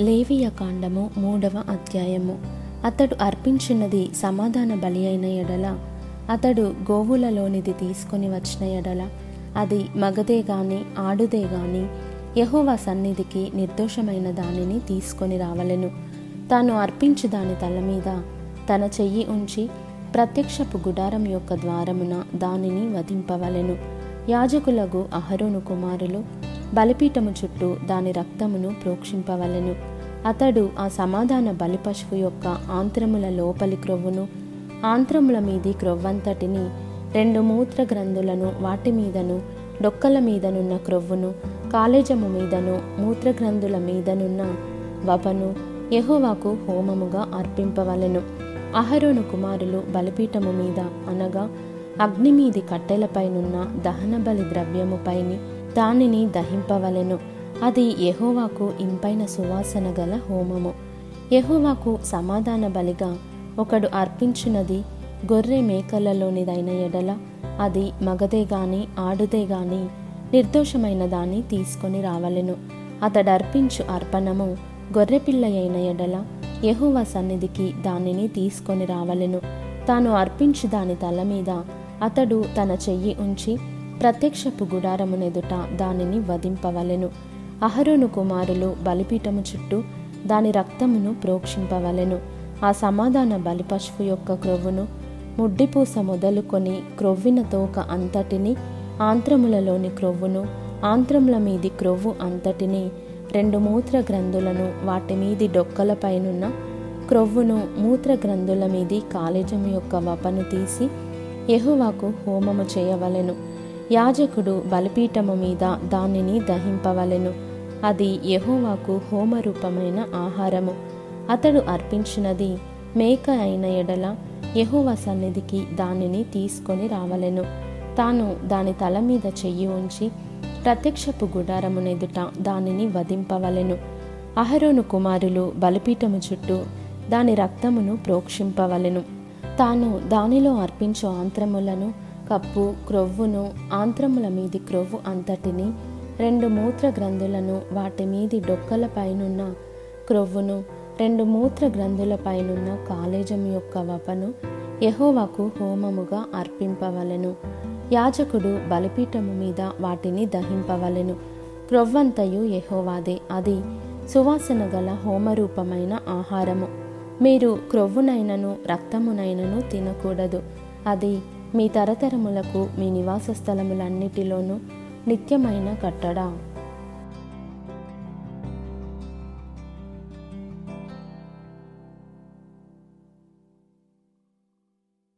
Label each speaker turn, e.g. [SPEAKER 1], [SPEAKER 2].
[SPEAKER 1] లేవియ కాండము మూడవ అధ్యాయము. అతడు అర్పించినది సమాధాన బలి అయిన ఎడల. అతడు గోవులలోనిది తీసుకొని వచ్చిన ఎడల. అది మగదే గాని ఆడుదే గాని యహోవా సన్నిధికి నిర్దోషమైన దానిని తీసుకొని రావలెను. తాను అర్పించు దాని తల మీద తన చెయ్యి ఉంచి ప్రత్యక్షపు గుడారం యొక్క ద్వారమున దానిని వధింపవలెను. యాజకులకు అహరోను కుమారులు బలిపీఠము చుట్టూ దాని రక్తమును ప్రోక్షింపవలెను. అతడు ఆ సమాధాన బలి పశువు యొక్క ఆంత్రముల లోపలి క్రొవ్వును ఆంత్రముల మీది క్రొవ్వంతటిని రెండు మూత్ర గ్రంథులను వాటి మీదను డొక్కల మీదనున్న క్రొవ్వును కాలేజము మీదను మూత్రగ్రంథుల మీదనున్న వపను యహోవాకు హోమముగా అర్పింపవలెను. అహరోను కుమారులు బలిపీఠము మీద అనగా అగ్ని మీది కట్టెలపైనున్న దహన బలి ద్రవ్యముపైని దానిని దహింపవలెను. అది యహోవాకు ఇంపైన సువాసన గల హోమము. యహోవాకు సమాధాన బలిగా ఒకడు అర్పించినది గొర్రె మేకలలోనిదైన ఎడల అది మగదే గాని ఆడుదే గాని నిర్దోషమైన దాన్ని తీసుకొని రావలెను. అతడు అర్పించు అర్పణము గొర్రెపిల్ల అయిన ఎడల యెహోవా సన్నిధికి దానిని తీసుకొని రావలెను. తాను అర్పించు దాని తల మీద అతడు తన చెయ్యి ఉంచి ప్రత్యక్షపు గుడారమునెదుట దానిని వధింపవలెను. అహరోను కుమారులు బలిపీఠము చుట్టూ దాని రక్తమును ప్రోక్షింపవలెను. ఆ సమాధాన బలి పశువు యొక్క క్రొవ్వును ముడ్డిపూస మొదలుకొని క్రొవ్విన తోక అంతటిని ఆంత్రములలోని క్రొవ్వును ఆంత్రముల మీది క్రొవ్వు అంతటిని రెండు మూత్ర గ్రంథులను వాటి మీది డొక్కలపైనున్న క్రొవ్వును మూత్ర గ్రంథుల మీది కాలేజము యొక్క వపను తీసి యహువాకు హోమము చేయవలెను. యాజకుడు బలిపీఠము మీద దానిని దహింపవలెను. అది యహోవాకు హోమరూపమైన ఆహారము. అతడు అర్పించినది మేక అయిన ఎడల యహువ సన్నిధికి దానిని తీసుకొని రావలెను. తాను దాని తల మీద చెయ్యి ఉంచి ప్రత్యక్షపు గుడారమునెదుట దానిని వధింపవలెను. అహరోను కుమారులు బలిపీఠము చుట్టూ దాని రక్తమును ప్రోక్షింపవలెను. తాను దానిలో అర్పించు ఆంత్రములను కప్పు క్రొవ్వును ఆంత్రముల మీది క్రొవ్వు అంతటిని రెండు మూత్ర గ్రంథులను వాటి మీది డొక్కల పైనున్న క్రొవ్వును రెండు మూత్ర గ్రంథుల పైనున్న కాలేజం యొక్క వపను యెహోవాకు హోమముగా అర్పింపవలెను. యాజకుడు బలిపీఠము మీద వాటిని దహింపవలెను. క్రొవ్వంతయు యహోవాదే. అది సువాసన గల హోమరూపమైన ఆహారము. మీరు క్రొవ్వునైనను రక్తమునైనను తినకూడదు. అది మీ తరతరములకు మీ నివాస స్థలములన్నిటిలోనూ నిత్యమైన కట్టడా.